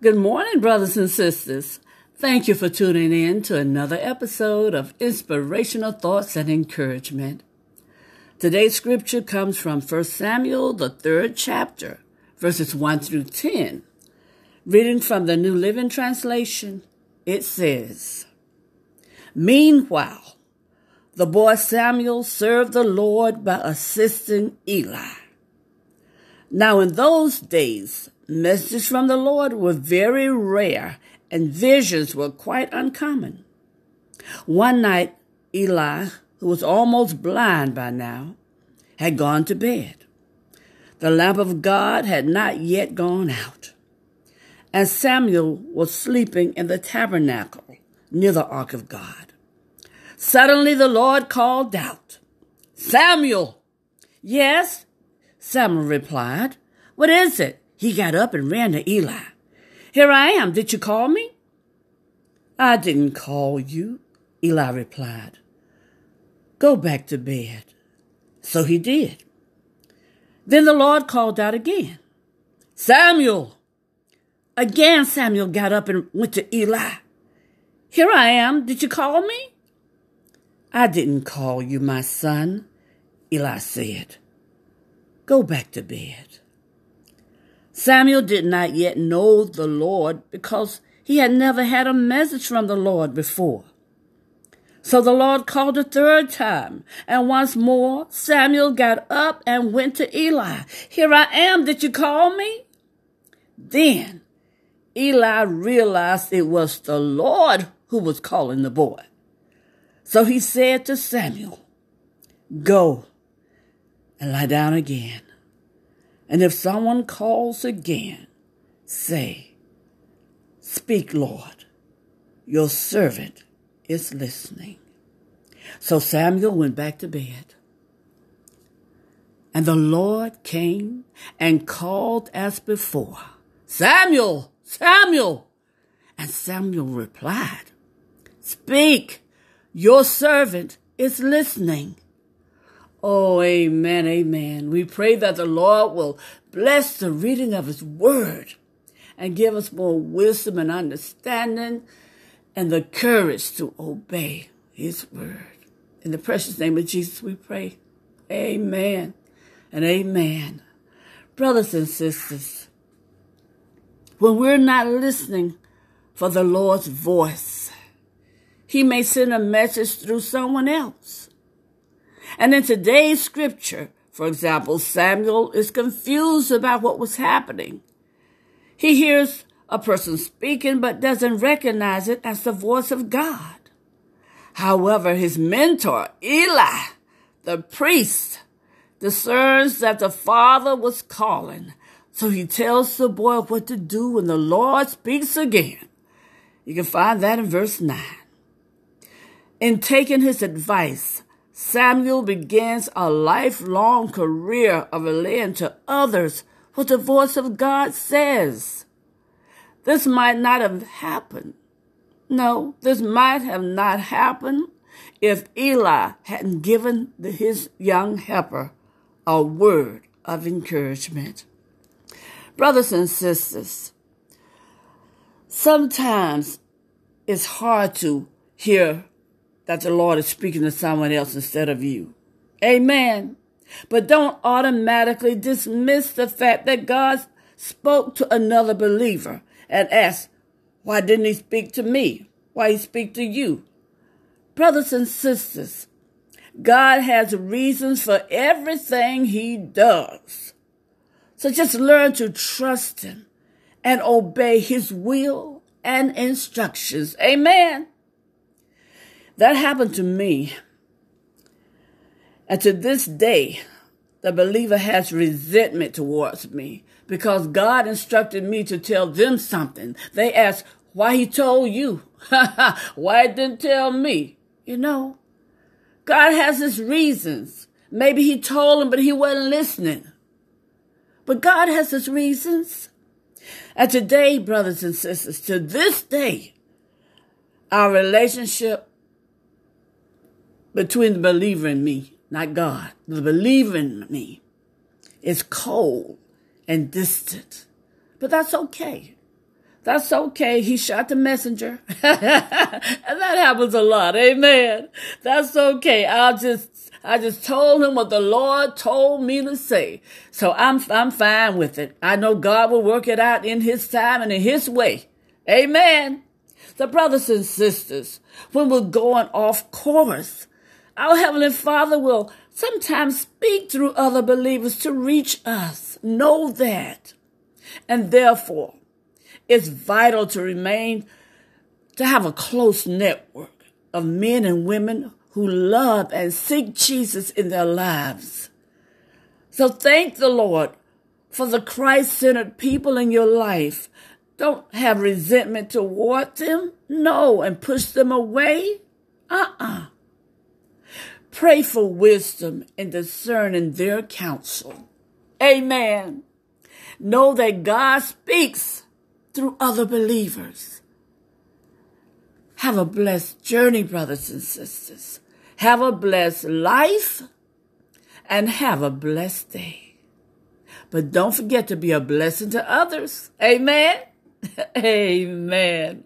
Good morning, brothers and sisters. Thank you for tuning in to another episode of Inspirational Thoughts and Encouragement. Today's scripture comes from 1 Samuel, the third chapter, verses 1 through 10. Reading from the New Living Translation, it says, Meanwhile, the boy Samuel served the Lord by assisting Eli. Now, in those days, Messages from the Lord were very rare and visions were quite uncommon. One night, Eli, who was almost blind by now, had gone to bed. The lamp of God had not yet gone out. And Samuel was sleeping in the tabernacle near the ark of God. Suddenly the Lord called out, Samuel! Yes, Samuel replied. What is it? He got up and ran to Eli. Here I am. Did you call me? I didn't call you, Eli replied. Go back to bed. So he did. Then the Lord called out again, Samuel! Again, Samuel got up and went to Eli. Here I am. Did you call me? I didn't call you, my son, Eli said. Go back to bed. Samuel did not yet know the Lord because he had never had a message from the Lord before. So the Lord called a third time, and once more Samuel got up and went to Eli. Here I am, did you call me? Then Eli realized it was the Lord who was calling the boy. So he said to Samuel, Go and lie down again. And if someone calls again, say, Speak, Lord, your servant is listening. So Samuel went back to bed. And the Lord came and called as before, Samuel, Samuel. And Samuel replied, Speak, your servant is listening. Oh, amen, amen. We pray that the Lord will bless the reading of His Word and give us more wisdom and understanding and the courage to obey His Word. In the precious name of Jesus, we pray. Amen and amen. Brothers and sisters, when we're not listening for the Lord's voice, He may send a message through someone else. And in today's scripture, for example, Samuel is confused about what was happening. He hears a person speaking but doesn't recognize it as the voice of God. However, his mentor, Eli, the priest, discerns that the father was calling. So he tells the boy what to do when the Lord speaks again. You can find that in verse 9. In taking his advice, Samuel begins a lifelong career of relaying to others what the voice of God says. This might not have happened. No, this might have not happened if Eli hadn't given his young helper a word of encouragement. Brothers and sisters, sometimes it's hard to hear that the Lord is speaking to someone else instead of you. Amen. But don't automatically dismiss the fact that God spoke to another believer and ask, why didn't he speak to me? Why he speak to you? Brothers and sisters, God has reasons for everything he does. So just learn to trust him and obey his will and instructions. Amen. That happened to me. And to this day, the believer has resentment towards me because God instructed me to tell them something. They ask why he told you. why didn't tell me? You know, God has his reasons. Maybe he told him, but he wasn't listening. But God has his reasons. And today, brothers and sisters, to this day, our relationship between the believer and me, not God. The believer in me is cold and distant. But that's okay. That's okay. He shot the messenger. and that happens a lot. Amen. That's okay. I'll just, I just told him what the Lord told me to say. So I'm, I'm fine with it. I know God will work it out in his time and in his way. Amen. So brothers and sisters, when we're going off course, our Heavenly Father will sometimes speak through other believers to reach us. Know that. And therefore, it's vital to remain, to have a close network of men and women who love and seek Jesus in their lives. So thank the Lord for the Christ centered people in your life. Don't have resentment toward them. No, and push them away. Uh uh-uh. uh Pray for wisdom in discerning their counsel. Amen. Know that God speaks through other believers. Have a blessed journey, brothers and sisters. Have a blessed life and have a blessed day. But don't forget to be a blessing to others. Amen. Amen.